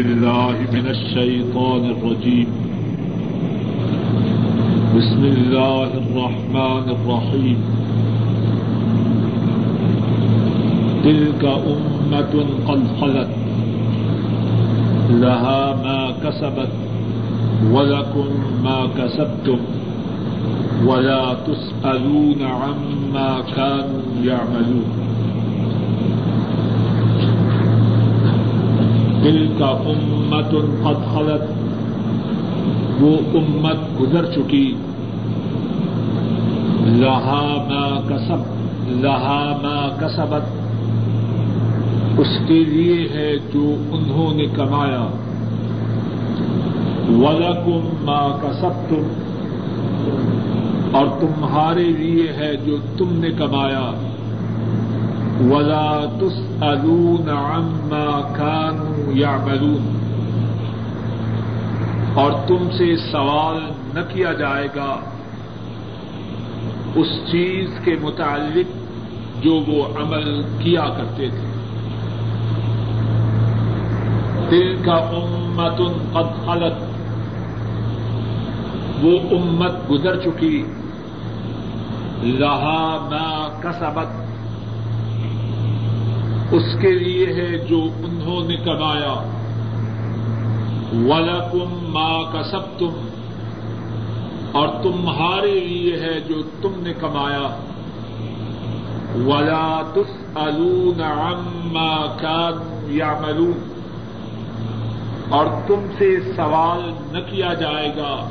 الله من الشيطان الرجيم. بسم الله الرحمن الرحيم. تلك أمة قد خلت. لها ما كسبت ولكم ما كسبتم. ولا تسألون عما كانوا يعملون. دل کا امت قد خلت. وہ امت گزر چکی۔ لہا ما کسب، لہا ما کسبت۔ اس کے لیے ہے جو انہوں نے کمایا۔ ولکم ما کسبتم اور تمہارے لیے ہے جو تم نے کمایا۔ ولا تسألون عما كانوا يعملون۔ اور تم سے سوال نہ کیا جائے گا۔ اس چیز کے متعلق جو وہ عمل کیا کرتے تھے۔ دل کا امت قد خلت۔ وہ امت گزر چکی۔ لہا ما کسبت اس کے لیے ہے جو انہوں نے کمایا ولکم ما کسبتم اور تمہارے لیے ہے جو تم نے کمایا۔ ولا تسألون عما كانوا يعملون۔ اور تم سے سوال نہ کیا جائے گا۔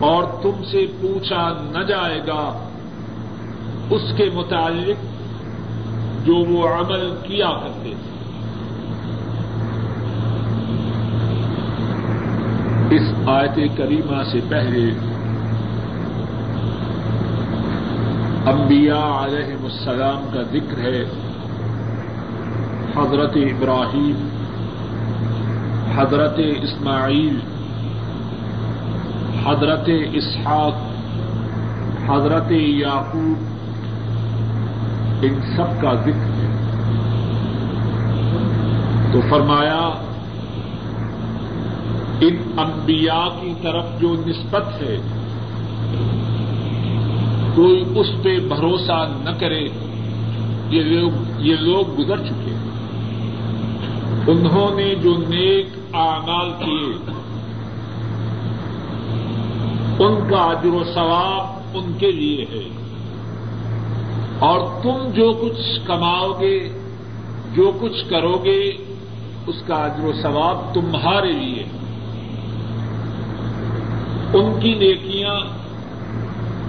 اور تم سے پوچھا نہ جائے گا۔ اس کے متعلق جو وہ عمل کیا کرتے تھے اس آیت کریمہ سے پہلے انبیاء علیہ السلام کا ذکر ہے۔ حضرت ابراہیم، حضرت اسماعیل، حضرت اسحاق، حضرت یعقوب، ان سب کا ذکر ہے۔ تو فرمایا ان انبیاء کی طرف جو نسبت ہے، کوئی اس پہ بھروسہ نہ کرے، یہ لوگ یہ لوگ گزر چکے۔ انہوں نے جو نیک اعمال کیے، ان کا اجر و ثواب ان کے لیے ہے۔ اور تم جو کچھ کماؤ گے، جو کچھ کرو گے، اس کا اجر و ثواب تمہارے لیے ہے۔ ان کی نیکیاں،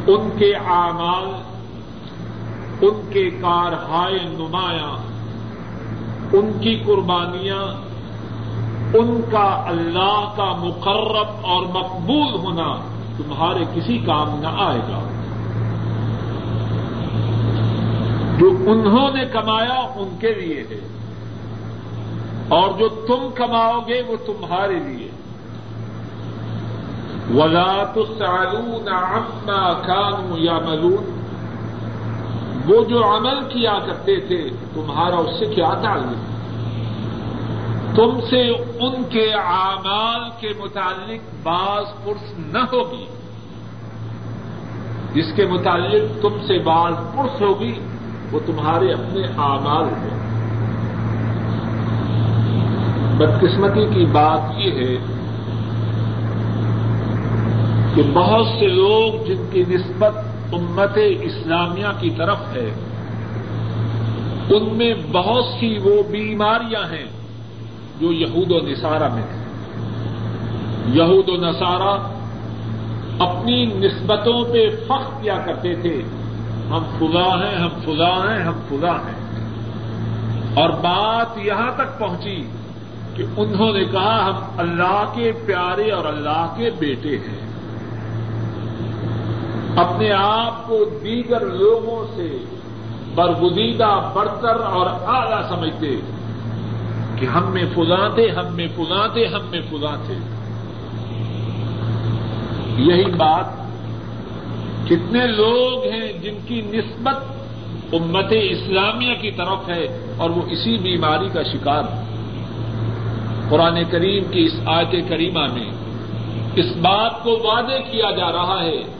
ان کے اعمال، ان کے کارہائے نمایاں، ان کی قربانیاں، ان کا اللہ کا مقرب اور مقبول ہونا تمہارے کسی کام نہ آئے گا۔ جو انہوں نے کمایا ان کے لیے ہے اور جو تم کماؤ گے وہ تمہارے لیے ولا تسالون عما كانوا يعملون۔ وہ جو عمل کیا کرتے تھے، تمہارا اس سے کیا تعلق؟ تم سے ان کے اعمال کے متعلق بعض پرس نہ ہوگی۔ جس کے متعلق تم سے بعض پرس ہوگی، وہ تمہارے اپنے آمال ہیں۔ بدقسمتی کی بات یہ ہے کہ بہت سے لوگ جن کی نسبت امت اسلامیہ کی طرف ہے، ان میں بہت سی وہ بیماریاں ہیں جو یہود و نصارہ میں ہیں۔ یہود و نصارہ اپنی نسبتوں پہ فخر کیا کرتے تھے، ہم فضا ہیں، ہم فضا ہیں، ہم فضا ہیں۔ اور بات یہاں تک پہنچی کہ انہوں نے کہا، ہم اللہ کے پیارے اور اللہ کے بیٹے ہیں۔ اپنے آپ کو دیگر لوگوں سے برگزیدہ برتر اور اعلی سمجھتے کہ ہم میں فضا تھے، ہم میں فضا تھے، ہم میں فضا تھے۔ یہی بات کتنے لوگ ہیں جن کی نسبت امت اسلامیہ کی طرف ہے اور وہ اسی بیماری کا شکار قرآن کریم کی اس آیت کریمہ میں اس بات کو وعدے کیا جا رہا ہے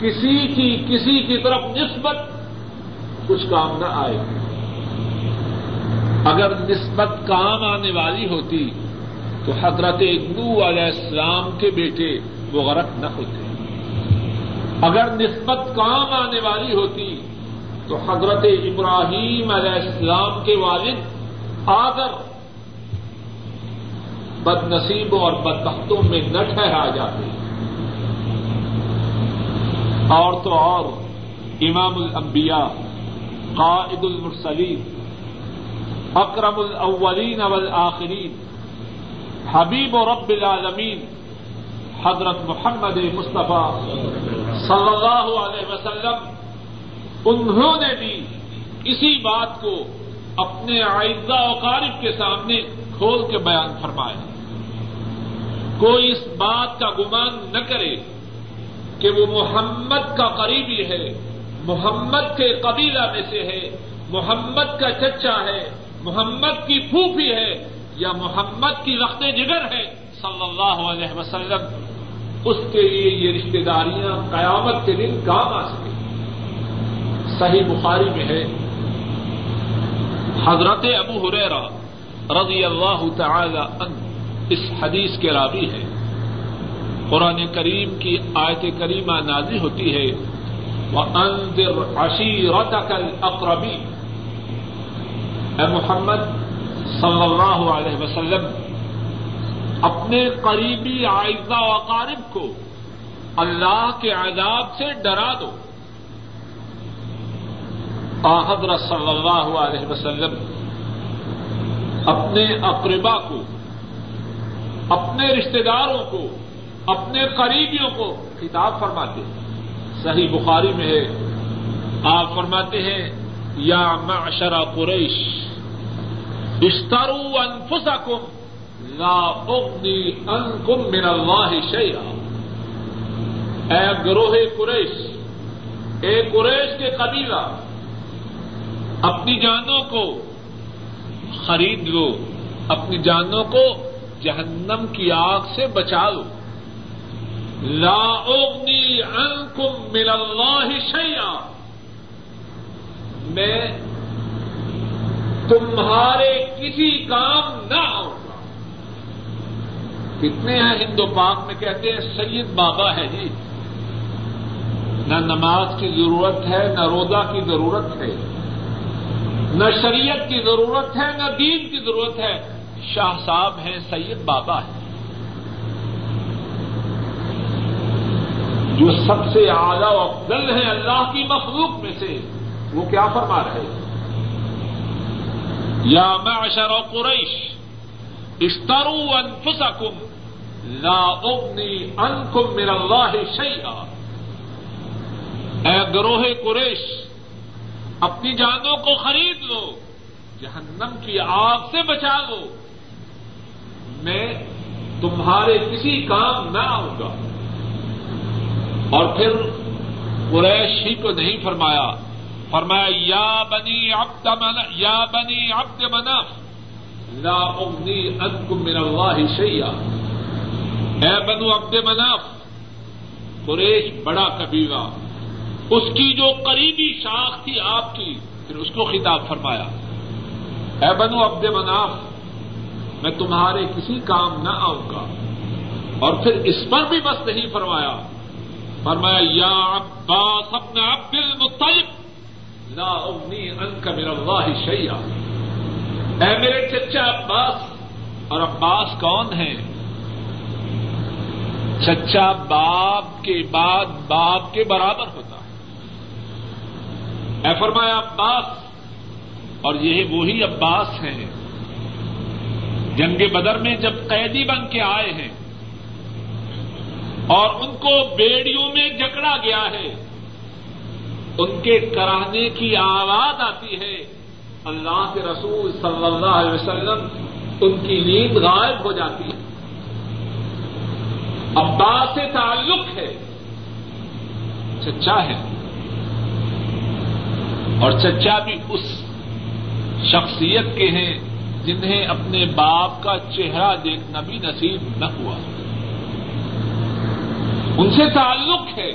کسی کی کسی کی طرف نسبت کچھ کام نہ آئے۔ اگر نسبت کام آنے والی ہوتی تو حضرت نو علیہ السلام کے بیٹے وہ غرق نہ ہوتے۔ اگر نسبت کام آنے والی ہوتی تو حضرت ابراہیم علیہ السلام کے والد آگر بد نصیبوں اور بدبختوں میں نہ ٹھہرا جاتے۔ اور تو اور امام الانبیاء، قائد المرسلین، اکرم الاولین والآخرین، حبیب و رب العالمین، حضرت محمد مصطفیٰ صلی اللہ علیہ وسلم، انہوں نے بھی اسی بات کو اپنے آئزہ و قارب کے سامنے کھول کے بیان فرمایا۔ کوئی اس بات کا گمان نہ کرے کہ وہ محمد کا قریبی ہے، محمد کے قبیلہ میں سے ہے، محمد کا چچا ہے، محمد کی پھوپھی ہے یا محمد کی رخت جگر ہے۔ صلی اللہ علیہ وسلم، اس کے لیے یہ رشتے داریاں قیامت کے دن کام آ سکے صحیح بخاری میں ہے۔ حضرت ابو حریرا رضی اللہ تعالی عنہ اس حدیث کے رابی ہے قرآن کریم کی آیت کریمہ نازی ہوتی ہے۔ وہ اندر عشیرت اقربی اے محمد صلی اللہ علیہ وسلم، اپنے قریبی آئزہ و اقارب کو اللہ کے عذاب سے ڈرا دو۔ حضرت صلی اللہ علیہ وسلم، اپنے اقربا کو، اپنے رشتے داروں کو اپنے قریبیوں کو خطاب فرماتے ہیں۔ صحیح بخاری میں ہے۔ آپ فرماتے ہیں، یا معشر قریش، اشترو انفسکم لا اغنی انکم من اللہ شیئا۔ اے گروہ قریش، اے قریش کے قبیلہ، اپنی جانوں کو خرید لو، اپنی جانوں کو جہنم کی آگ سے بچا لو۔ لا اغنی عنکم من اللہ شیئا میں تمہارے کسی کام نہ آؤں. گا کتنے ہیں ہندو پاک میں کہتے ہیں سید بابا ہے جی. نہ نماز کی ضرورت ہے، نہ روزہ کی ضرورت ہے. نہ شریعت کی ضرورت ہے، نہ دین کی ضرورت ہے. شاہ صاحب ہیں، سید بابا ہیں. جو سب سے اعلیٰ و افضل ہیں اللہ کی مخلوق میں سے، وہ کیا فرما رہے یا معشر قریش، اشتروا انفسکم لا اغنی انکم من اللہ شیئا۔ اے گروہ قریش، اپنی جانوں کو خرید لو، جہنم کی آگ سے بچا لو۔ میں تمہارے کسی کام نہ آؤں گا۔ اور پھر قریش ہی کو نہیں فرمایا۔ فرمایا، یا بنی عبد من، یا بنی عبد منف لا اغنی انکم من اللہ شیئا۔ اے بنو عبد منف قریش بڑا قبیلہ اس کی جو قریبی شاخ تھی آپ کی، پھر اس کو خطاب فرمایا۔ اے بنو عبد مناف، میں تمہارے کسی کام نہ آؤں گا۔ اور پھر اس پر بھی بس نہیں فرمایا۔ فرمایا، یا عباس ابن عبد المطلب، لا اغنی انک من اللہ شیئا. اے میرے چچا عباس، اور عباس کون ہیں؟ چچا باپ کے بعد باپ کے برابر ہوتا ہے۔ اے فرمایا، عباس، اور یہ وہی عباس ہیں جنگ بدر میں جب قیدی بن کے آئے ہیں اور ان کو بیڑیوں میں جکڑا گیا ہے۔ ان کے کرانے کی آواز آتی ہے۔ اللہ کے رسول صلی اللہ علیہ وسلم ان کی نیند غائب ہو جاتی ہے۔ عباس سے تعلق ہے۔ چچا ہے۔ اور چچا بھی اس شخصیت کے ہیں جنہیں اپنے باپ کا چہرہ دیکھنا بھی نصیب نہ ہوا۔ ان سے تعلق ہے۔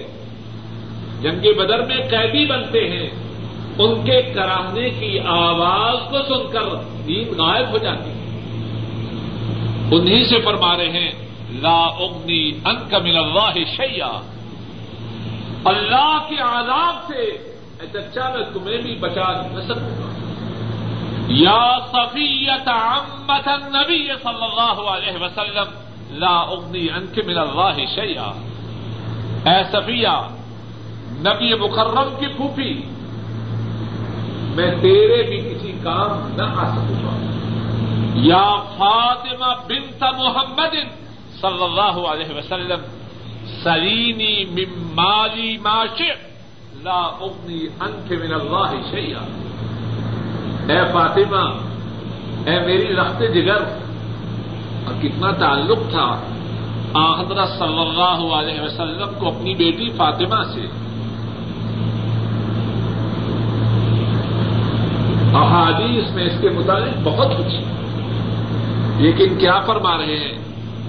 جنگ بدر میں قیدی بنتے ہیں۔ ان کے کرانے کی آواز کو سن کر نیند غائب ہو جاتی ہے انہیں سے فرما رہے ہیں، لا اگنی ان کا من اللہ شیا اللہ کے عذاب سے اے چچا، میں تمہیں بھی بچا نہ سکوں۔ گا یا صفیت عمت النبی صلی اللہ علیہ وسلم، لا اغنی انک من اللہ شیا اے صفیہ، نبی مکرم کی پھوپھی، میں تیرے بھی کسی کام نہ آ سکوں۔ گا یا فاطمہ بنت محمد صلی اللہ علیہ وسلم، سلینی ممالی معاشر لا اغنی انک من اللہ شیا اے فاطمہ، اے میری رخت جگر، اور کتنا تعلق تھا حضرت صلی اللہ علیہ وسلم کو اپنی بیٹی فاطمہ سے۔ احادیث میں اس کے متعلق بہت کچھ لیکن کیا فرما رہے ہیں؟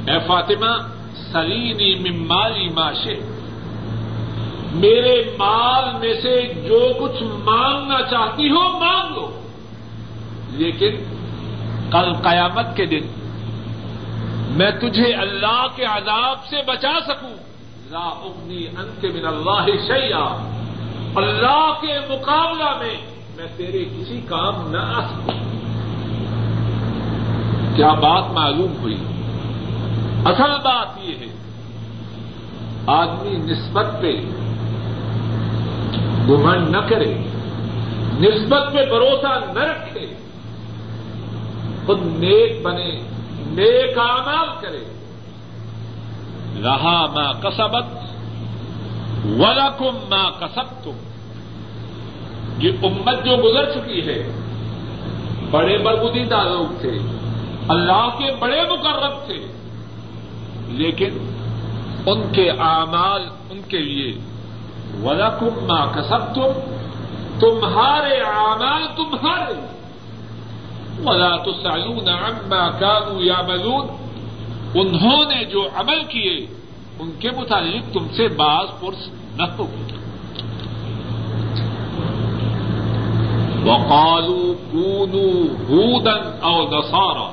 اے فاطمہ، سلینی ممالی معاشے میرے مال میں سے جو کچھ مانگنا چاہتی ہو، مانگ لو۔ لیکن کل قیامت کے دن میں تجھے اللہ کے عذاب سے بچا سکوں۔ لا اغنی انت من اللہ شیا اللہ کے مقابلہ میں میں تیرے کسی کام نہ آ سکوں۔ کیا بات معلوم ہوئی؟ اصل بات یہ ہے، آدمی نسبت پہ گمن نہ کرے، نسبت پہ بھروسہ نہ رکھے، خود نیک بنے۔ نیک آمال کرے۔ رہا ماں کسبت ولکم ماں کسب تم یہ امت جو گزر چکی ہے، بڑے برگدیدہ لوگ تھے۔ اللہ کے بڑے مقرب تھے۔ لیکن ان کے اعمال ان کے لیے۔ ولکم ماں کسب تم تمہارے اعمال تمہارے۔ ولا تسالون عما كانوا يعملون۔ انہوں نے جو عمل کیے، ان کے متعلق تم سے باز پرس نہ ہو۔ وقالوا كونوا هودا او نصارى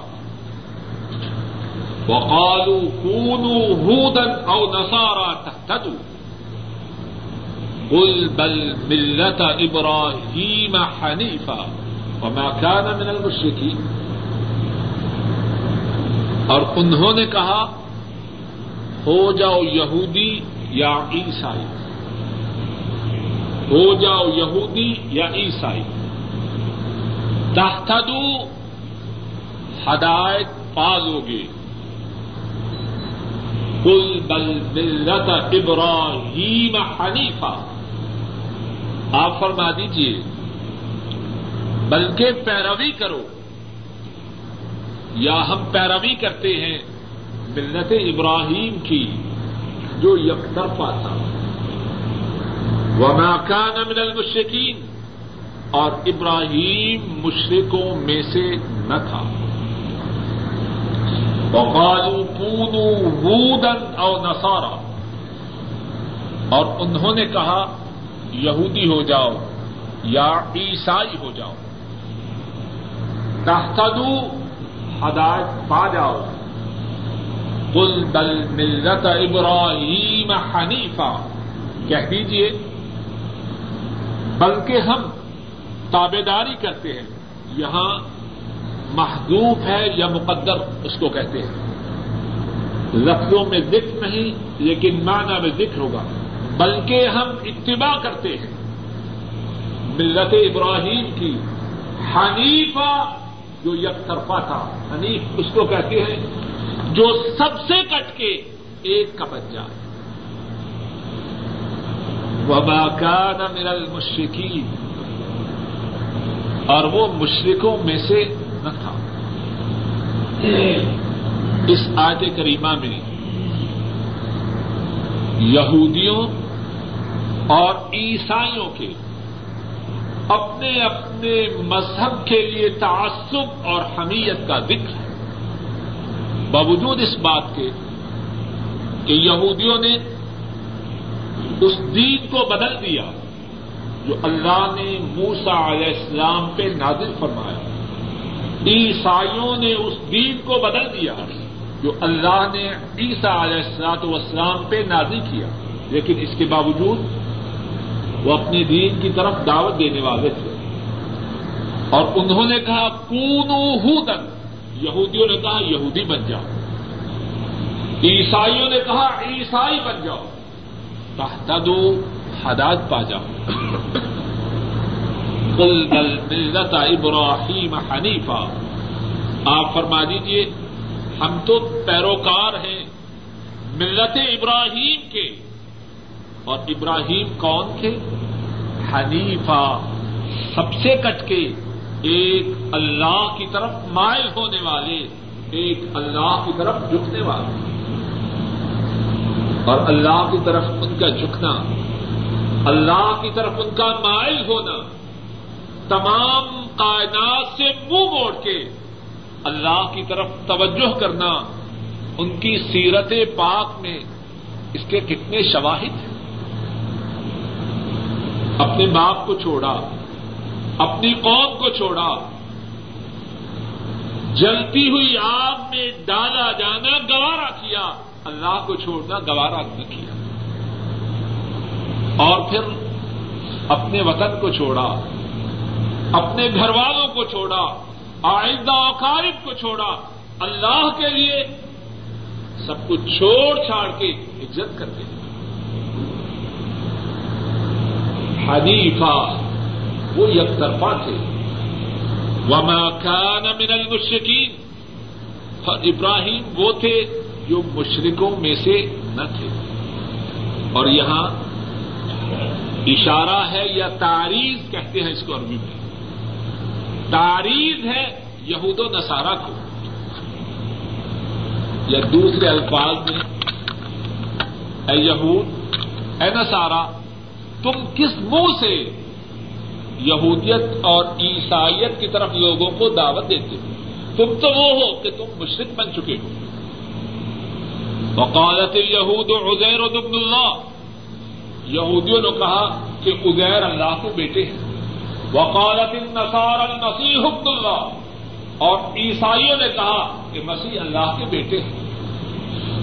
وقالوا كونوا هودا او نصارى تهتدوا۔ قل بل ملة ابراهيم حنيفا۔ وما كان من المشركين۔ اور انہوں نے کہا، ہو جاؤ یہودی یا عیسائی۔ ہو جاؤ یہودی یا عیسائی۔ تحتدو ہدایت پالو گے۔ کل بل ملت ابراہیم حنیفہ آپ فرما دیجیے بلکہ پیروی کرو۔ یا ہم پیروی کرتے ہیں ملت ابراہیم کی جو یکطرفہ تھا۔ وما كان من المشرکین، اور ابراہیم مشرکوں میں سے نہ تھا۔ وقالوا كونوا هودا او نصارا۔ اور انہوں نے کہا، یہودی ہو جاؤ یا عیسائی ہو جاؤ۔ تحتدو ہدایت پا جاؤ۔ کل بل ملت ابراہیم حنیفہ کہہ دیجیے بلکہ ہم تابے داری کرتے ہیں۔ یہاں محدوف ہے یا مقدر اس کو کہتے ہیں۔ لفظوں میں ذکر نہیں، لیکن معنی میں ذکر ہوگا۔ بلکہ ہم اتباع کرتے ہیں۔ ملت ابراہیم کی حنیفہ جو یک طرفہ تھا حنیف اس کو کہتے ہیں، جو سب سے کٹ کے ایک کا بن جائے۔ وبا کان من المشرکین اور وہ مشرکوں میں سے نہ تھا۔ اس آیت کریمہ میں یہودیوں اور عیسائیوں کے اپنے اپنے مذہب کے لیے تعصب اور حمیت کا ذکر ہے۔ باوجود اس بات کے کہ یہودیوں نے اس دین کو بدل دیا جو اللہ نے موسا علیہ السلام پہ نازل فرمایا۔ عیسائیوں نے اس دین کو بدل دیا جو اللہ نے عیسا علیہ السلاط والسلام پہ نازل کیا۔ لیکن اس کے باوجود وہ اپنے دین کی طرف دعوت دینے والے تھے۔ اور انہوں نے کہا، کونو ہودن. یہودیوں نے کہا، یہودی بن جاؤ. عیسائیوں نے کہا، عیسائی بن جاؤ۔ تحتدو حداد پا جاؤ۔ قل بل ملت ابراہیم حنیفہ آپ فرما دیجیے ہم تو پیروکار ہیں ملت ابراہیم کے۔ اور ابراہیم کون تھے؟ حنیفہ۔ سب سے کٹ کے ایک اللہ کی طرف مائل ہونے والے، ایک اللہ کی طرف جھکنے والے۔ اور اللہ کی طرف ان کا جھکنا، اللہ کی طرف ان کا مائل ہونا۔ تمام کائنات سے منہ موڑ کے اللہ کی طرف توجہ کرنا ان کی سیرت پاک میں اس کے کتنے شواہد ہیں؟ اپنے باپ کو چھوڑا، اپنی قوم کو چھوڑا۔ جلتی ہوئی آگ میں ڈالا جانا، گوارا کیا۔ اللہ کو چھوڑنا، گوارا نہ کیا۔ اور پھر اپنے وطن کو چھوڑا، اپنے گھر والوں کو چھوڑا، آئندہ اوقارب کو چھوڑا۔ اللہ کے لیے سب کچھ چھوڑ چھاڑ کے عزت کرتے ہیں۔ حنیفہ، وہ یک طرفہ تھے۔ وما كان من المشركين اور ابراہیم وہ تھے جو مشرقوں میں سے نہ تھے۔ اور یہاں اشارہ ہے یا تاریخ کہتے ہیں اس کو عربی میں۔ تاریخ ہے یہود و نصارہ کو۔ یا دوسرے الفاظ میں، اے یہود، اے نصارہ تم کس منہ سے یہودیت اور عیسائیت کی طرف لوگوں کو دعوت دیتے ہو؟ تم تو وہ ہو کہ تم مشرق بن چکے ہو۔ وقالت یہود عزیر ابن اللہ۔ یہودیوں نے کہا کہ ازیر اللہ کے بیٹے ہیں۔ وقالت النصار المسیح ابن اللہ۔ اور عیسائیوں نے کہا کہ مسیح اللہ کے بیٹے ہیں۔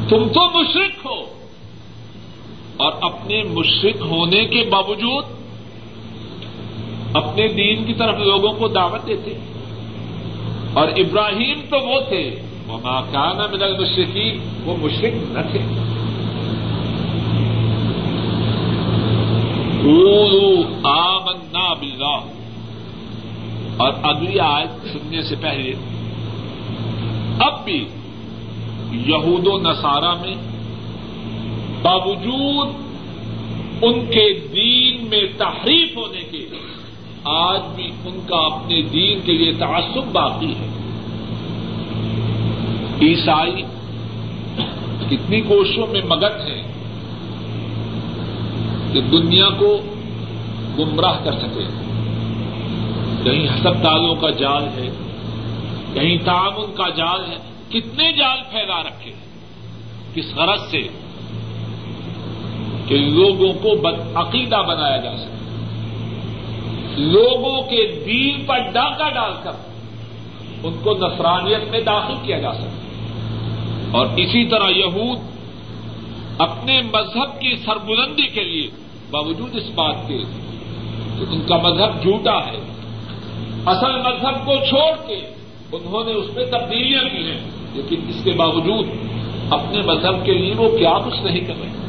تم تو مشرق ہو۔ اور اپنے مشرق ہونے کے باوجود اپنے دین کی طرف لوگوں کو دعوت دیتے اور ابراہیم تو وہ تھے۔ وہ ماکانہ من المشرقین وہ مشرق نہ تھے۔ آمنا باللہ اور اگلی آیت سننے سے پہلے، اب بھی یہود و نصارہ میں باوجود ان کے دین میں تحریف ہونے کے آج بھی ان کا اپنے دین کے لیے تعصب باقی ہے۔ عیسائی کتنی کوششوں میں مگن ہیں کہ دنیا کو گمراہ کر سکے۔ کہیں ہسپتالوں کا جال ہے، کہیں تعاون کا جال ہے، کتنے جال پھیلا رکھے کس غرض سے؟ کہ لوگوں کو بدعقیدہ بنایا جا سکے۔ لوگوں کے دین پر ڈاکہ ڈال کر ان کو نفرانیت میں داخل کیا جا سکتا اور اسی طرح یہود اپنے مذہب کی سربلندی کے لیے باوجود اس بات کے کہ ان کا مذہب جھوٹا ہے۔ اصل مذہب کو چھوڑ کے انہوں نے اس میں تبدیلیاں کی ہیں، لیکن اس کے باوجود اپنے مذہب کے لیے وہ کیا کچھ نہیں کر رہے۔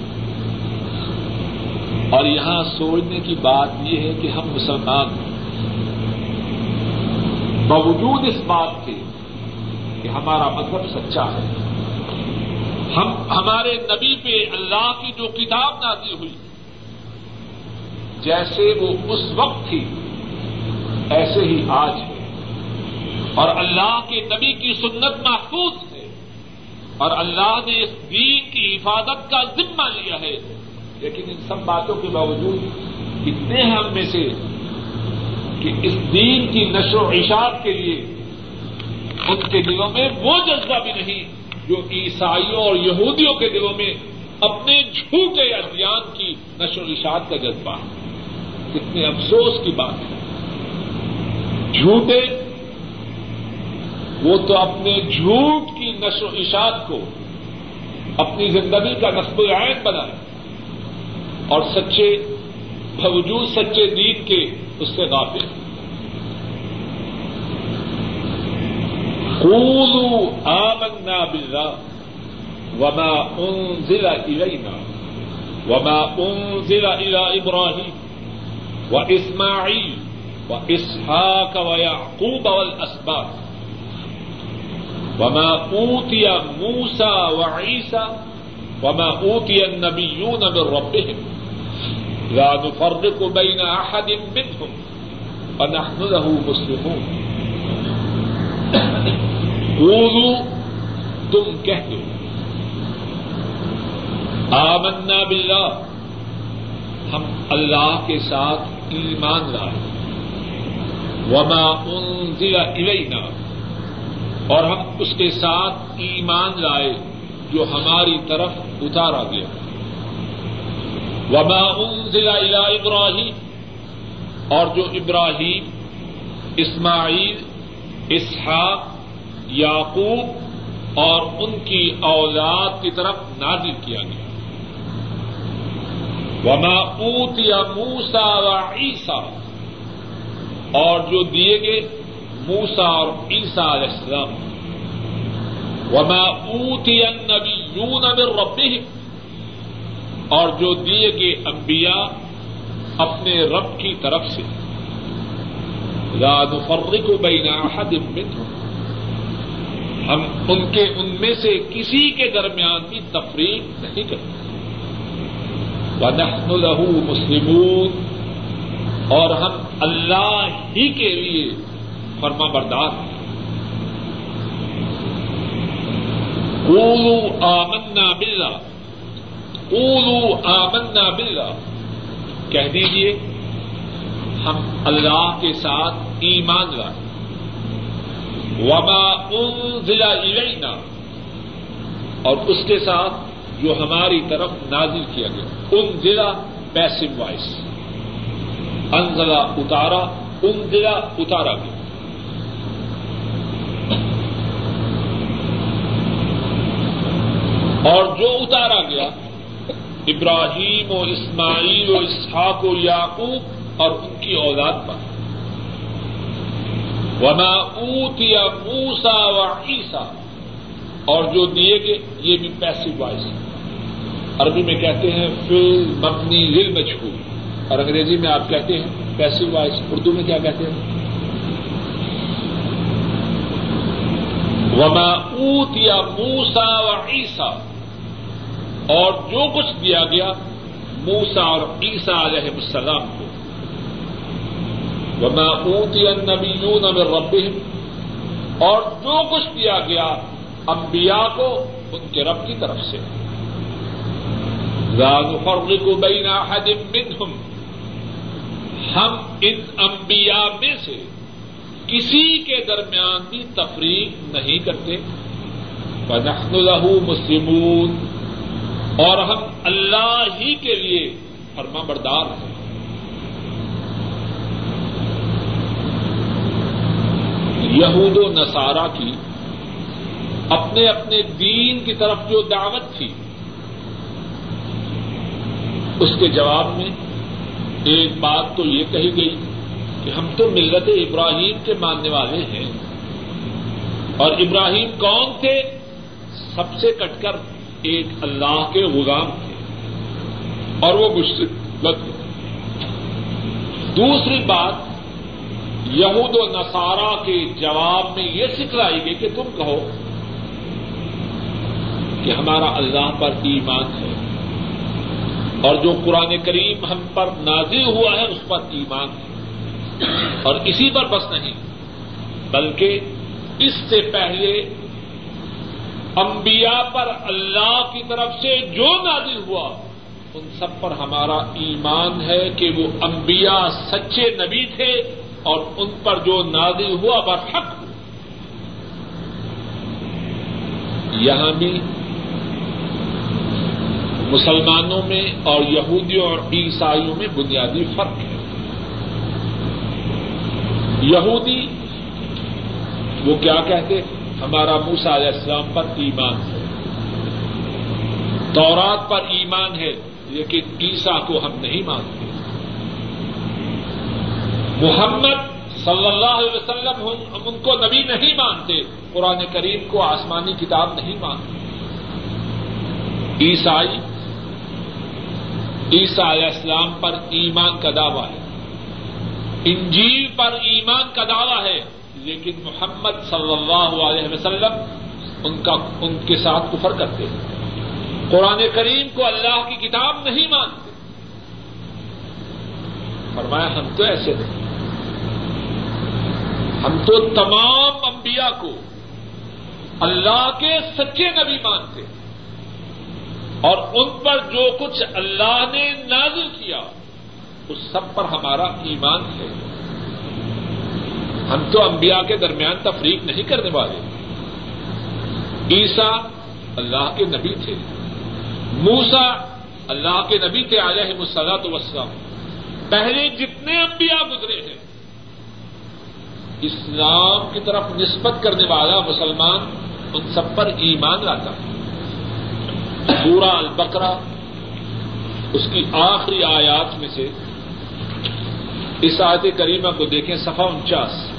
اور یہاں سوچنے کی بات یہ ہے کہ ہم مسلمان باوجود اس بات کے کہ ہمارا مذہب سچا ہے۔ ہم، ہمارے نبی پہ اللہ کی جو کتاب نازی ہوئی، جیسے وہ اس وقت تھی، ایسے ہی آج ہے۔ اور اللہ کے نبی کی سنت محفوظ ہے۔ اور اللہ نے اس دین کی حفاظت کا ذمہ لیا ہے۔ لیکن ان سب باتوں کے باوجود کتنے ہیں ہم میں سے کہ اس دین کی نشر و اشاعت کے لیے ان کے دلوں میں وہ جذبہ بھی نہیں جو عیسائیوں اور یہودیوں کے دلوں میں اپنے جھوٹے ادیان کی نشر و اشاعت کا جذبہ ہے۔ کتنے افسوس کی بات ہے۔ جھوٹے، وہ تو اپنے جھوٹ کی نشر و اشاعت کو اپنی زندگی کا نصب عائد بنائے۔ اور سچے باوجود سچے دین کے اس سے غافل۔ قولوا آمنا بالله وما أنزل إلينا وما أنزل إلى إبراهيم وإسماعيل وإسحاق ويعقوب والأسباط وما أوتي موسى وعيسى وما أوتي النبيون من ربهم لا نفرق بين أحد منهم ونحن له مسلمون. قولوا تم کہہ دو. آمنا باللہ. ہم اللہ کے ساتھ ایمان لائے. وما انزل الینا. اور ہم اس کے ساتھ ایمان لائے جو ہماری طرف اتارا گیا. وما انزل الى ابراہیم اور جو ابراہیم، اسماعیل، اسحاق، یعقوب اور ان کی اولاد کی طرف نازل کیا گیا۔ وما اوتیا موسا و عیسا اور جو دیے گئے موسا اور عیسا علیہ السلام۔ وما اوتی نبی یون ابر اور جو دیے گئے انبیاء اپنے رب کی طرف سے. لا نفرق بین احد منهم ہم ان کے ان میں سے کسی کے درمیان بھی تفریح نہیں کرتے. ونحن له مسلمون. اور ہم اللہ ہی کے لیے فرما بردار ہیں. قولوا آمنا باللہ. قولوا آمنا باللہ۔ کہہ دیجیے ہم اللہ کے ساتھ ایمان لائیں وما انزل الینا۔ اور اس کے ساتھ جو ہماری طرف نازل کیا گیا۔ ان ضلع پیسو وائس۔ انزلہ اتارا ان ضلع اتارا گیا۔ اور جو اتارا گیا ابراہیم و اسماعیل و اسحاق و یعقوب اور ان کی اولاد پر۔ وما اوتیا موسا و عیسا اور جو دیے گئے، یہ بھی پیسو وائس عربی میں کہتے ہیں فل مبنی ریل مجھول اور انگریزی میں آپ کہتے ہیں پیسو وائس اردو میں کیا کہتے ہیں؟ وما اوت یا موسا و عیسا اور جو کچھ دیا گیا موسا اور عیسا علیہ السلام کو۔ وما اوت یا نبیون رب اور جو کچھ دیا گیا انبیاء کو ان کے رب کی طرف سے۔ لا نفرق بین احد منهم۔ ہم ان انبیاء میں سے کسی کے درمیان بھی تفریق نہیں کرتے۔ فنحن له مسلمون۔ اور ہم اللہ ہی کے لیے فرما بردار ہیں۔ یہود و نصارہ کی اپنے اپنے دین کی طرف جو دعوت تھی، اس کے جواب میں ایک بات تو یہ کہی گئی کہ ہم تو ملت ابراہیم کے ماننے والے ہیں۔ اور ابراہیم کون تھے؟ سب سے کٹ کر ایک اللہ کے غلام تھے اور وہ مشرق دوسری بات، یہود و نصارہ کے جواب میں یہ سکھلائی گئی کہ تم کہو کہ ہمارا اللہ پر ایمان ہے اور جو قرآن کریم ہم پر نازل ہوا ہے، اس پر ایمان ہے۔ اور اسی پر بس نہیں، بلکہ اس سے پہلے انبیاء پر اللہ کی طرف سے جو نازل ہوا، ان سب پر ہمارا ایمان ہے کہ وہ انبیاء سچے نبی تھے اور ان پر جو نازل ہوا برحق ہو یہاں بھی مسلمانوں میں اور یہودیوں اور عیسائیوں میں بنیادی فرق ہے۔ یہودی وہ کیا کہتے؟ ہمارا موسا علیہ السلام پر ایمان ہے۔ تورات پر ایمان ہے، لیکن عیسا کو ہم نہیں مانتے۔ محمد صلی اللہ علیہ وسلم ہم ان کو نبی نہیں مانتے، قرآن کریم کو آسمانی کتاب نہیں مانتے۔ عیسائی عیسا علیہ السلام پر ایمان کا دعویٰ ہے۔ انجیل پر ایمان کا دعویٰ ہے۔ لیکن محمد صلی اللہ علیہ وسلم ان کا ان کے ساتھ کفر کرتے ہیں۔ قرآن کریم کو اللہ کی کتاب نہیں مانتے۔ فرمایا، ہم تو ایسے نہیں ہم تو تمام انبیاء کو اللہ کے سچے نبی مانتے۔ اور ان پر جو کچھ اللہ نے نازل کیا، اس سب پر ہمارا ایمان ہے۔ ہم تو انبیاء کے درمیان تفریق نہیں کرنے والے۔ عیسا اللہ کے نبی تھے۔ موسا اللہ کے نبی تھے علیہ مسلط وسلم پہلے جتنے انبیاء گزرے ہیں، اسلام کی طرف نسبت کرنے والا مسلمان ان سب پر ایمان لاتا۔ ہے پورا البکرا اس کی آخری آیات میں سے اس آیت کریمہ کو دیکھیں صفا انچاس۔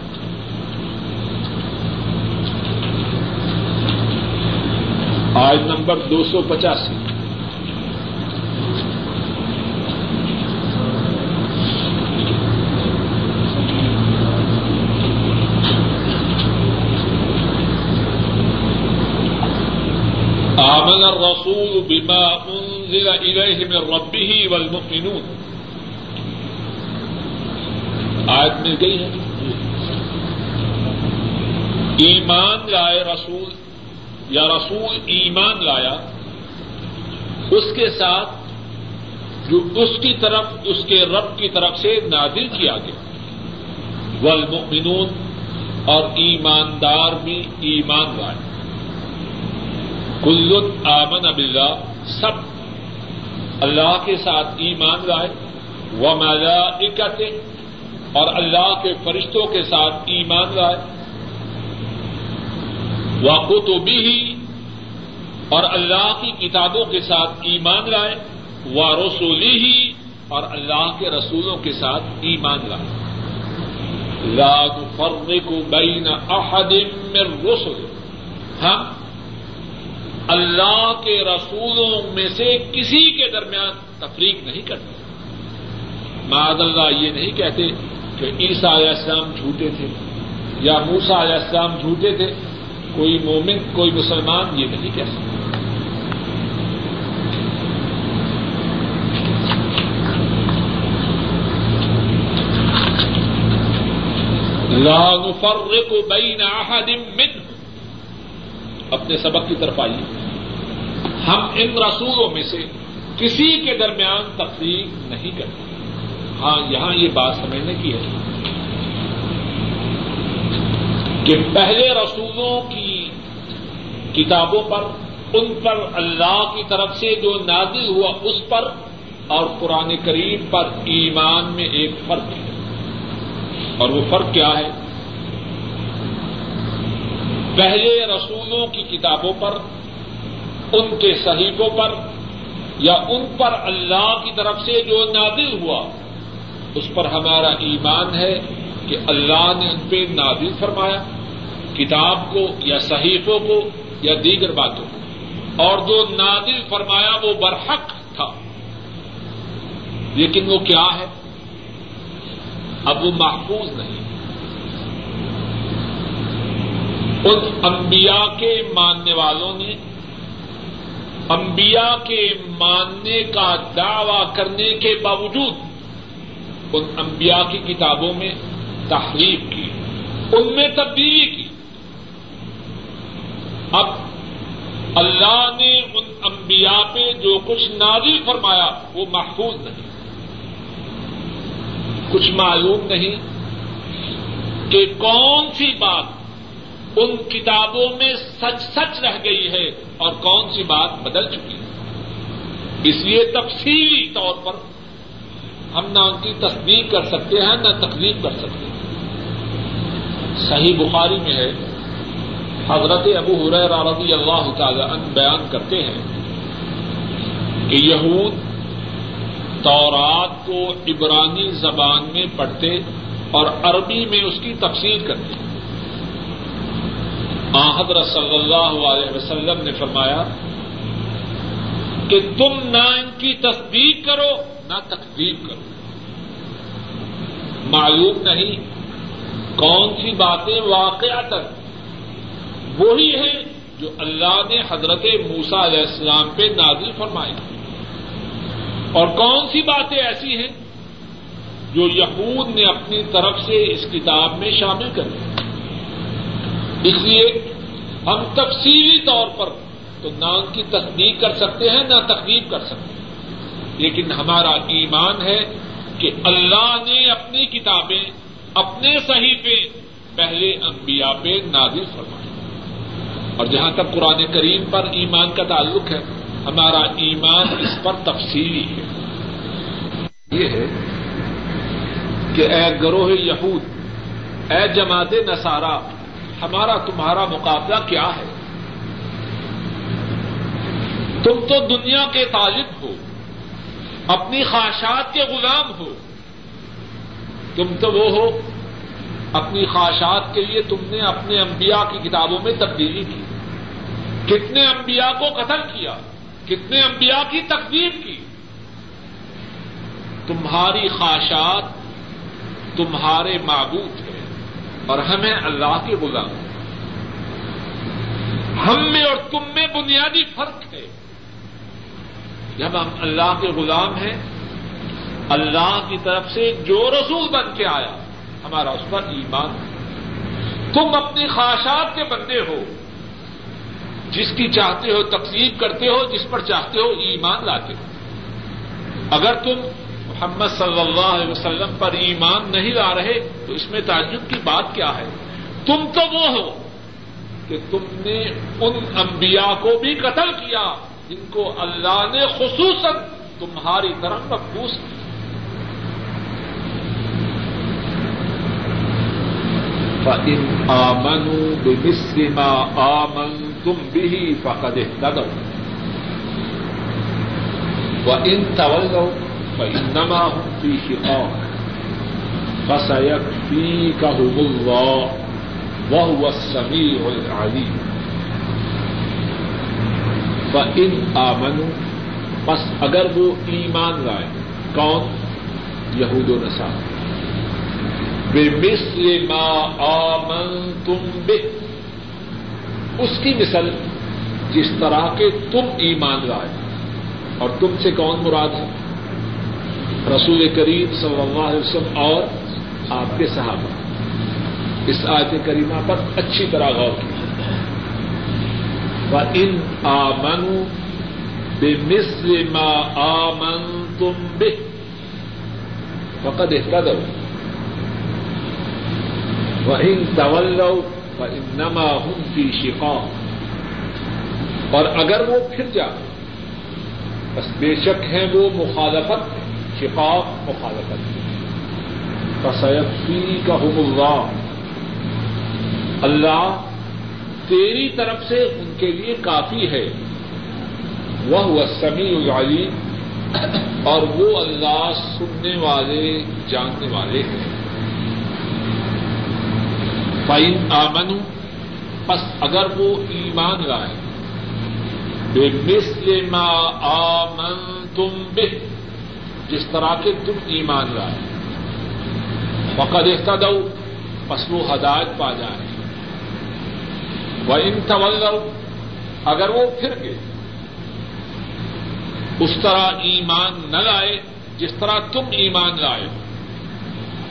آج نمبر دو سو پچاسی۔ آمن الرسول بما انزل إليه من ربه والمؤمنون۔ آیت مل گئی ہے۔ ایمان لائے رسول یا رسول ایمان لایا، اس کے ساتھ جو اس کی طرف، اس کے رب کی طرف سے نادل کیا گیا۔ والمؤمنون اور ایماندار بھی ایمان لائے کل آمن اب سب اللہ کے ساتھ ایمان لائے۔ وہ مالا اور اللہ کے فرشتوں کے ساتھ ایمان لائے۔ وہ کتبی ہی اور اللہ کی کتابوں کے ساتھ ایمان لائے وہ رسولی ہی اور اللہ کے رسولوں کے ساتھ ایمان لائے لاگ فرنے کو بین احدم میں رسول ہم اللہ کے رسولوں میں سے کسی کے درمیان تفریق نہیں کرتے۔ معذ اللہ یہ نہیں کہتے کہ عیسیٰ علیہ السلام جھوٹے تھے یا موسا علیہ السلام جھوٹے تھے۔ کوئی مومن، کوئی مسلمان، یہ نہیں کہہ سکتا۔ لا نفرق بین احد من اپنے سبق کی طرف آئیے۔ ہم ان رسولوں میں سے کسی کے درمیان تفریح نہیں کرتے۔ ہاں یہاں یہ بات سمجھنے کی ہے کہ پہلے رسولوں کی کتابوں پر، ان پر اللہ کی طرف سے جو نازل ہوا اس پر، اور قرآن کریم پر ایمان میں ایک فرق ہے۔ اور وہ فرق کیا ہے؟ پہلے رسولوں کی کتابوں پر، ان کے صحیفوں پر، یا ان پر اللہ کی طرف سے جو نادل ہوا، اس پر ہمارا ایمان ہے کہ اللہ نے ان پہ نادل فرمایا۔ کتاب کو یا صحیفوں کو یا دیگر باتوں اور جو نادل فرمایا وہ برحق تھا لیکن وہ کیا ہے؟ اب وہ محفوظ نہیں۔ ان انبیاء کے ماننے والوں نے انبیاء کے ماننے کا دعوی کرنے کے باوجود ان انبیاء کی کتابوں میں تحریف کی، ان میں تبدیلی کی۔ اب اللہ نے ان انبیاء پہ جو کچھ نازل فرمایا وہ محفوظ نہیں۔ کچھ معلوم نہیں کہ کون سی بات ان کتابوں میں سچ سچ رہ گئی ہے اور کون سی بات بدل چکی ہے۔ اس لیے تفصیلی طور پر ہم نہ ان کی تصدیق کر سکتے ہیں، نہ تکلیف کر سکتے ہیں۔ صحیح بخاری میں ہے۔ حضرت ابو حریر رضی اللہ تعالی عنہ بیان کرتے ہیں کہ یہود تورات کو عبرانی زبان میں پڑھتے اور عربی میں اس کی تفصیل کرتے۔ حضرت صلی اللہ علیہ وسلم نے فرمایا کہ تم نہ ان کی تصدیق کرو، نہ تقدیب کرو۔ معلوم نہیں کون سی باتیں واقع تک وہی ہے جو اللہ نے حضرت موسا علیہ السلام پہ نازل فرمائی۔ اور کون سی باتیں ایسی ہیں جو یہود نے اپنی طرف سے اس کتاب میں شامل کر اس لیے ہم تفصیلی طور پر تو نہ ان کی تصدیق کر سکتے ہیں، نہ تقریب کر سکتے ہیں۔ لیکن ہمارا ایمان ہے کہ اللہ نے اپنی کتابیں اپنے صحیفے پہلے انبیاء پہ نازل فرمائے اور جہاں تک قرآن کریم پر ایمان کا تعلق ہے، ہمارا ایمان اس پر تفصیلی ہے۔ یہ ہے کہ اے گروہ یہود، اے جماعت نسارا ہمارا تمہارا مقابلہ کیا ہے؟ تم تو دنیا کے طالب ہو، اپنی خواہشات کے غلام ہو۔ تم تو وہ ہو اپنی خواہشات کے لیے تم نے اپنے انبیاء کی کتابوں میں تبدیلی کی۔ کتنے انبیاء کو قتل کیا، کتنے انبیاء کی تقدیم کی۔ تمہاری خواہشات تمہارے معبود ہیں اور ہمیں اللہ کے غلام ہم میں اور تم میں بنیادی فرق ہے۔ جب ہم اللہ کے غلام ہیں، اللہ کی طرف سے جو رسول بن کے آیا ہمارا اس پر ایمان تم اپنی خواہشات کے بندے ہو، جس کی چاہتے ہو تقسیم کرتے ہو، جس پر چاہتے ہو ایمان لاتے ہو۔ اگر تم محمد صلی اللہ علیہ وسلم پر ایمان نہیں لا رہے، تو اس میں تعجب کی بات کیا ہے؟ تم تو وہ ہو کہ تم نے ان انبیاء کو بھی قتل کیا، جن کو اللہ نے خصوصاً تمہاری طرف مقبوض کیا۔ فَإِنْ آمَنُوا بِمِثْلِ مَا آمَنْتُمْ بِهِ فَقَدْ اهْتَدَوْا وَإِنْ تَوَلَّوْا فَإِنَّمَا هُمْ فِي شِقَاقٍ فَسَيَكْفِيكَهُمُ اللَّهُ وَهُوَ السَّمِيعُ الْعَلِيمُ فَإِنْ آمَنُوا پس اگر وہ ایمان لائے کون؟ یہود و نصارہ بے مسل ما آمن تم بے اس کی مثل جس طرح کے تم ایمان لائے۔ اور تم سے کون مراد ہے؟ رسول کریم صلی اللہ علیہ وسلم اور آپ کے صحابہ۔ اس آیت کریمہ پر اچھی طرح غور کی ان آمن بے مسل ما آمن تم بے فقد احتدوا وَإِن تَوَلَّوْا فَإِنَّمَا هُمْ فِي اور اگر وہ پھر جائیں، بس بے شک ہیں وہ مخالفت، شقاق مخالفت۔ فَسَيَكْفِيكَهُمُ اللَّهُ۔ اللہ تیری طرف سے ان کے لیے کافی ہے۔ وہ السمیع العلیم اور وہ اللہ سننے والے، جاننے والے ہیں۔ فائن آمن بس اگر وہ ایمان لائے بے مسل ما آمن تم بے جس طرح کے تم ایمان لائے۔ فقد اختد بس وہ ہدایت پا جائے۔ وہ ان طول اگر وہ پھر گئے، اس طرح ایمان نہ لائے، جس طرح تم ایمان لائے۔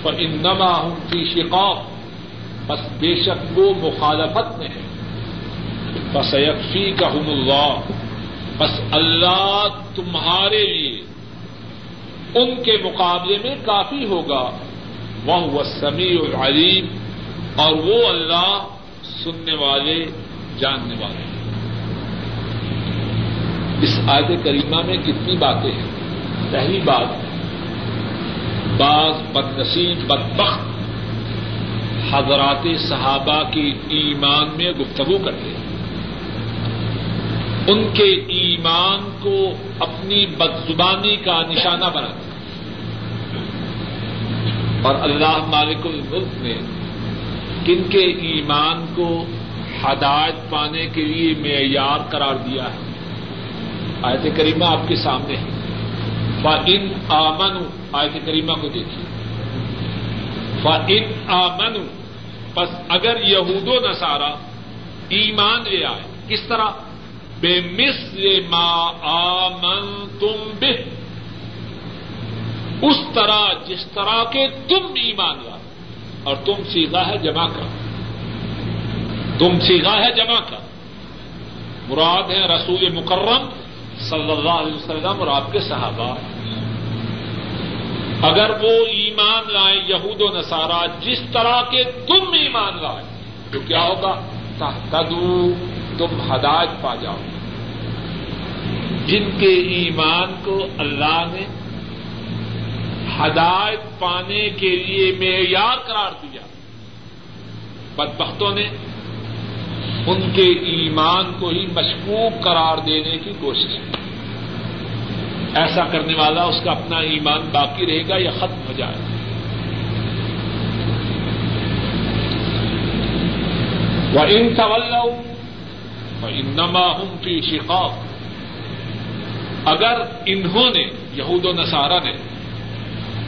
پر ان نما ہوں کی شکاف بس بے شک وہ مخالفت میں ہے۔ بس یکفی کا اللہ بس اللہ تمہارے لیے ان کے مقابلے میں کافی ہوگا۔ وہ وہ سمیع العلیم اور وہ اللہ سننے والے، جاننے والے۔ اس آیت کریمہ میں کتنی باتیں ہیں۔ پہلی بات، بعض بد نصیب بدبخت حضرات صحابہ کے ایمان میں گفتگو کرتے ہیں۔ ان کے ایمان کو اپنی بدزبانی کا نشانہ بناتے ہیں۔ اور اللہ مالک الملک نے کن کے ایمان کو ہدایت پانے کے لیے معیار قرار دیا ہے۔ آیت کریمہ آپ کے سامنے ہے۔ ان آمن آیت کریمہ کو دیکھیے۔ ان آمن بس اگر یہود و نسارا ایمان لے آئے، کس طرح؟ بے مس ما آمن تم بے اس طرح جس طرح کے تم ایمان لائے، اور تم سیگا ہے جمع کا تم سیگا ہے جمع کا مراد ہے رسول مکرم صلی اللہ علیہ وسلم اور آپ کے صحابہ۔ اگر وہ ایمان لائیں یہود و نصارہ جس طرح کے تم ایمان لائے، تو کیا ہوگا؟ تدو تم ہدایت پا جاؤ۔ جن کے ایمان کو اللہ نے ہدایت پانے کے لیے معیار قرار دیا، بدبختوں نے ان کے ایمان کو ہی مشکوک قرار دینے کی کوشش کی۔ ایسا کرنے والا اس کا اپنا ایمان باقی رہے گا یا ختم ہو جائے گا؟ وہ ان طول ان نما ہوں کی شقاق اگر انہوں نے، یہود و نصارہ نے،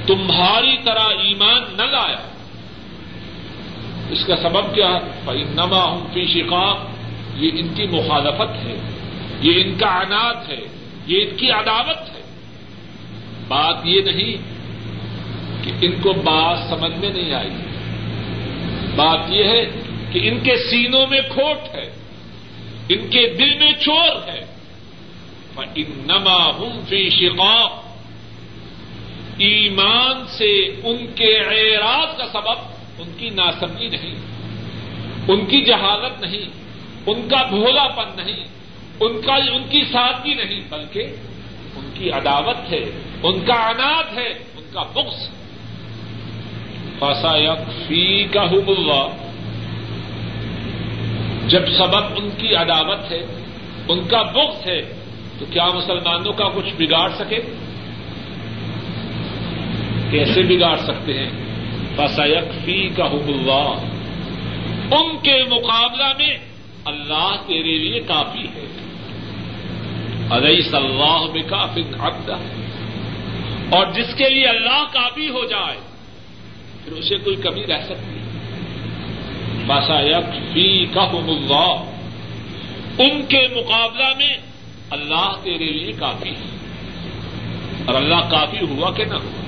تمہاری طرح ایمان نہ لایا، اس کا سبب کیا ہے؟ نما ہوں فی شقاق یہ ان کی مخالفت ہے، یہ ان کا اناج ہے، یہ ان کی عداوت ہے۔ بات یہ نہیں کہ ان کو بات سمجھ میں نہیں آئی۔ بات یہ ہے کہ ان کے سینوں میں کھوٹ ہے، ان کے دل میں چور ہے۔ ان نما ہوں فی شقاق۔ ایمان سے ان کے اعراض کا سبب ان کی ناسمجھی نہیں، ان کی جہالت نہیں، ان کا بھولا پن نہیں، ان کا، ان کی سادگی نہیں، بلکہ ان کی عداوت ہے۔ ان کا اناج ہے، ان کا بکس فسا فی کا اللہ جب سبب ان کی عداوت ہے، ان کا بکس ہے، تو کیا مسلمانوں کا کچھ بگاڑ سکے؟ کیسے بگاڑ سکتے ہیں؟ فسیک فی کا اللہ ان کے مقابلہ میں اللہ تیرے لیے کافی ہے۔ علیہ صلاح میں کافی عبدہ اور جس کے لیے اللہ کافی ہو جائے، پھر اسے کوئی کمی رہ سکتی بسایک فی کا اللہ۔ ان کے مقابلہ میں اللہ تیرے لیے کافی ہے۔ اور اللہ کافی ہوا کہ نہ ہوا۔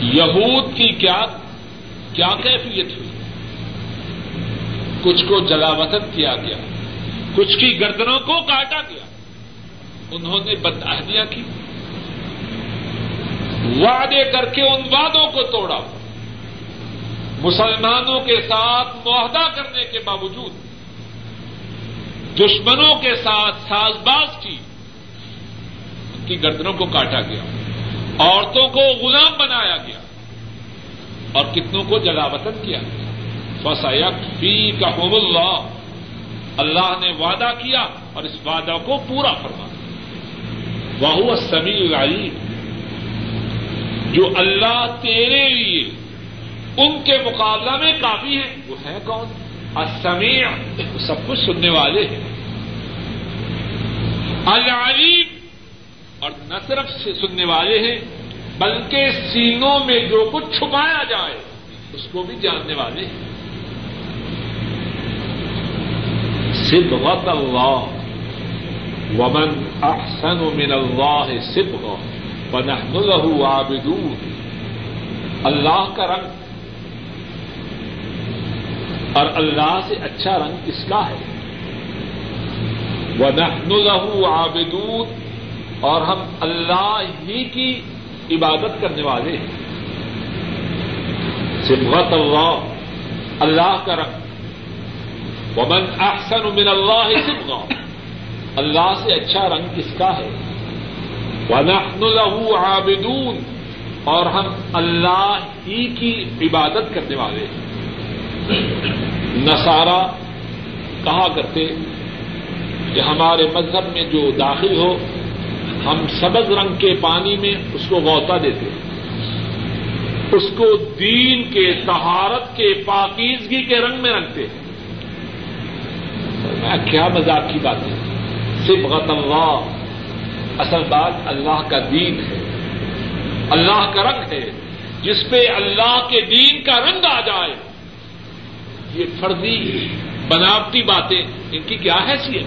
یہود کی کیا کیا کیفیت ہوئی؟ کچھ کو جلاوطن کیا گیا، کچھ کی گردنوں کو کاٹا گیا۔ انہوں نے بداہدیاں کی۔ وعدے کر کے ان وعدوں کو توڑا۔ مسلمانوں کے ساتھ معاہدہ کرنے کے باوجود، دشمنوں کے ساتھ ساز باز کی، ان کی گردنوں کو کاٹا گیا، عورتوں کو غلام بنایا گیا، اور کتنوں کو جلا وطن کیا گیا۔ فسیک فی کا اللہ اللہ نے وعدہ کیا اور اس وعدہ کو پورا فرما وہ سمیع العلیم جو اللہ تیرے لیے ان کے مقابلہ میں کافی ہے وہ ہے کون؟ السمیع، وہ سب کچھ سننے والے ہیں۔ العلیم، اور نہ صرف سننے والے ہیں، بلکہ سینوں میں جو کچھ چھپایا جائے، اس کو بھی جاننے والے ہیں۔ صبغت اللہ، ومن احسن من اللہ صبغ ونحن له عابدون. اللہ کا رنگ اور اللہ سے اچھا رنگ کس کا ہے؟ ونحن له عابدون اور ہم اللہ ہی کی عبادت کرنے والے ہیں۔ سبغت اللہ اللہ کا رنگ۔ ومن احسن من اللہ سبغا اللہ سے اچھا رنگ کس کا ہے؟ ونحن له عابدون۔ اور ہم اللہ ہی کی عبادت کرنے والے نسارا کہا کرتے کہ ہمارے مذہب میں جو داخل ہو، ہم سبز رنگ کے پانی میں اس کو غوطہ دیتے اس کو دین کے تہارت کے، پاکیزگی کے رنگ میں رنگتے کیا مزاق کی بات ہے؟ صرف اللہ۔ اصل بات اللہ کا دین ہے۔ اللہ کا رنگ ہے۔ جس پہ اللہ کے دین کا رنگ آ جائے۔ یہ فرضی بناوٹی باتیں، ان کی کیا حیثیت؟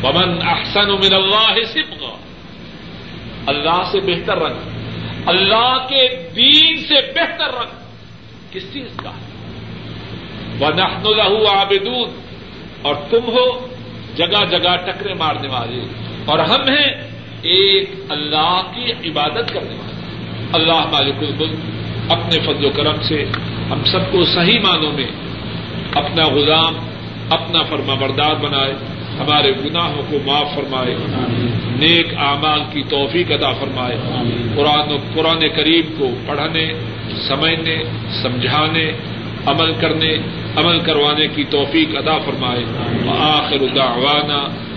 پون احسن من اللہ صبح اللہ سے بہتر رنگ۔ اللہ کے دین سے بہتر رنگ۔ کس چیز کا؟ وہ نحن له عابدون۔ اور تم ہو، جگہ جگہ ٹکرے مارنے والے۔ اور ہم ہیں ایک اللہ کی عبادت کرنے والے۔ اللہ مالک الملک، اپنے فضل و کرم سے ہم سب کو صحیح معنوں میں اپنا غلام، اپنا فرما بردار بنائے، ہمارے گناہوں کو معاف فرمائے، نیک اعمال کی توفیق ادا فرمائے۔ قرآن و قرآن کریم کو پڑھنے، سمجھنے، سمجھانے، عمل کرنے، عمل کروانے کی توفیق ادا فرمائے۔ آخر دعوانا